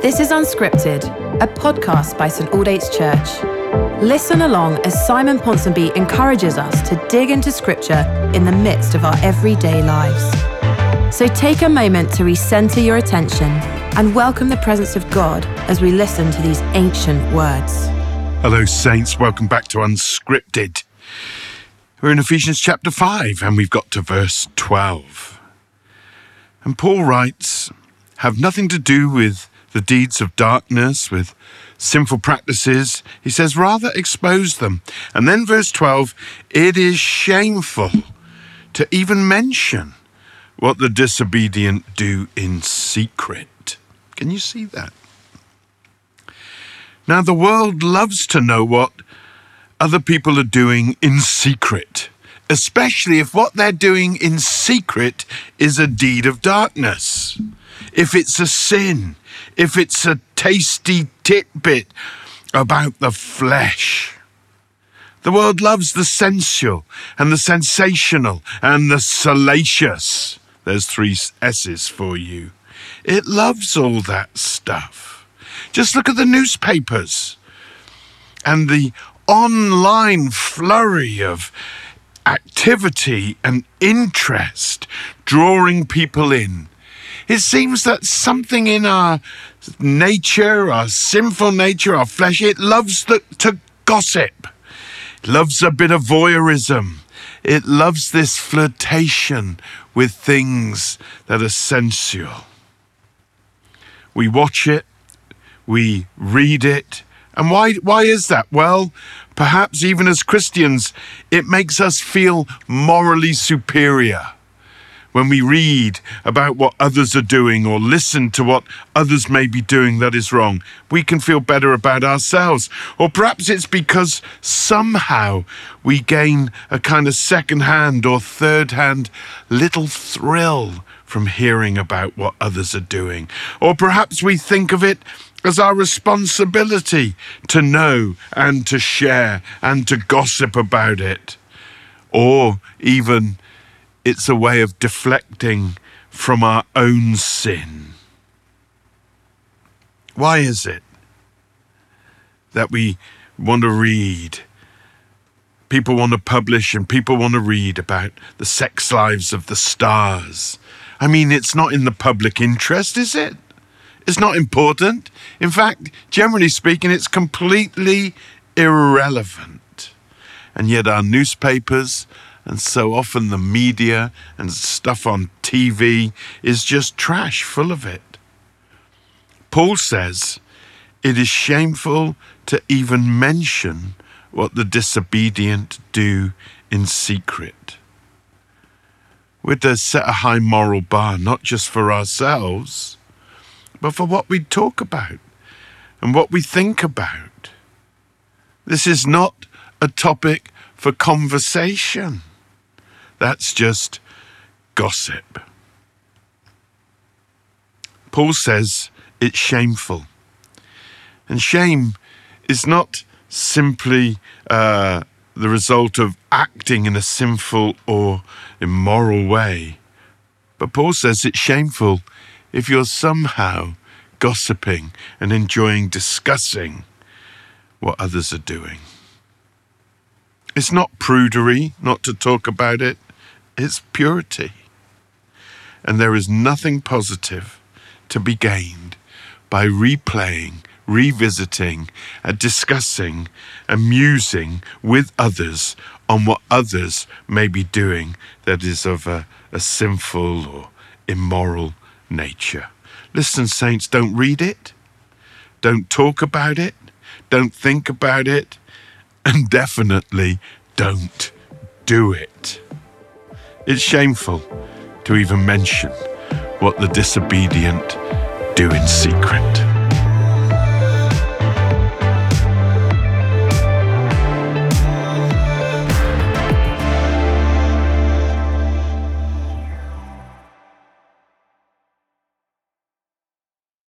This is Unscripted, a podcast by St Aldate's Church. Listen along as Simon Ponsonby encourages us to dig into Scripture in the midst of our everyday lives. So take a moment to recenter your attention and welcome the presence of God as we listen to these ancient words. Hello, Saints. Welcome back to Unscripted. We're in Ephesians chapter 5 and we've got to verse 12. And Paul writes, Have nothing to do with the deeds of darkness, with sinful practices. He says, Rather expose them. And then verse 12, It is shameful to even mention what the disobedient do in secret. Can you see that? Now, the world loves to know what other people are doing in secret, especially if what they're doing in secret is a deed of darkness. If it's a sin, if it's a tasty titbit about the flesh. The world loves the sensual and the sensational and the salacious. There's three S's for you. It loves all that stuff. Just look at the newspapers and the online flurry of activity and interest drawing people in. It seems that something in our nature, our sinful nature, our flesh, it loves the, to gossip. It loves a bit of voyeurism. It loves this flirtation with things that are sensual. We watch it, we read it. And why, why is that? Well, perhaps even as Christians, it makes us feel morally superior. When we read about what others are doing or listen to what others may be doing that is wrong, we can feel better about ourselves. Or perhaps it's because somehow we gain a kind of second hand or third hand little thrill from hearing about what others are doing. Or perhaps we think of it as our responsibility to know and to share and to gossip about it. Or even it's a way of deflecting from our own sin. Why is it that we want to read? People want to publish and people want to read about the sex lives of the stars. I mean, it's not in the public interest, is it? It's not important. In fact, generally speaking, it's completely irrelevant. And yet, our newspapers and so often the media and stuff on TV is just trash full of it. Paul says it is shameful to even mention what the disobedient do in secret. We're to uh, set a high moral bar, not just for ourselves but for what we talk about and what we think about. This is not a topic for conversation. That's just gossip. Paul says it's shameful. And shame is not simply uh, the result of acting in a sinful or immoral way. But Paul says it's shameful if you're somehow gossiping and enjoying discussing what others are doing. It's not prudery not to talk about it, it's purity. And there is nothing positive to be gained by replaying, revisiting, and discussing, and musing with others on what others may be doing that is of a, a sinful or immoral nature. Listen, saints, don't read it, don't talk about it, don't think about it, and definitely don't do it. It's shameful to even mention what the disobedient do in secret.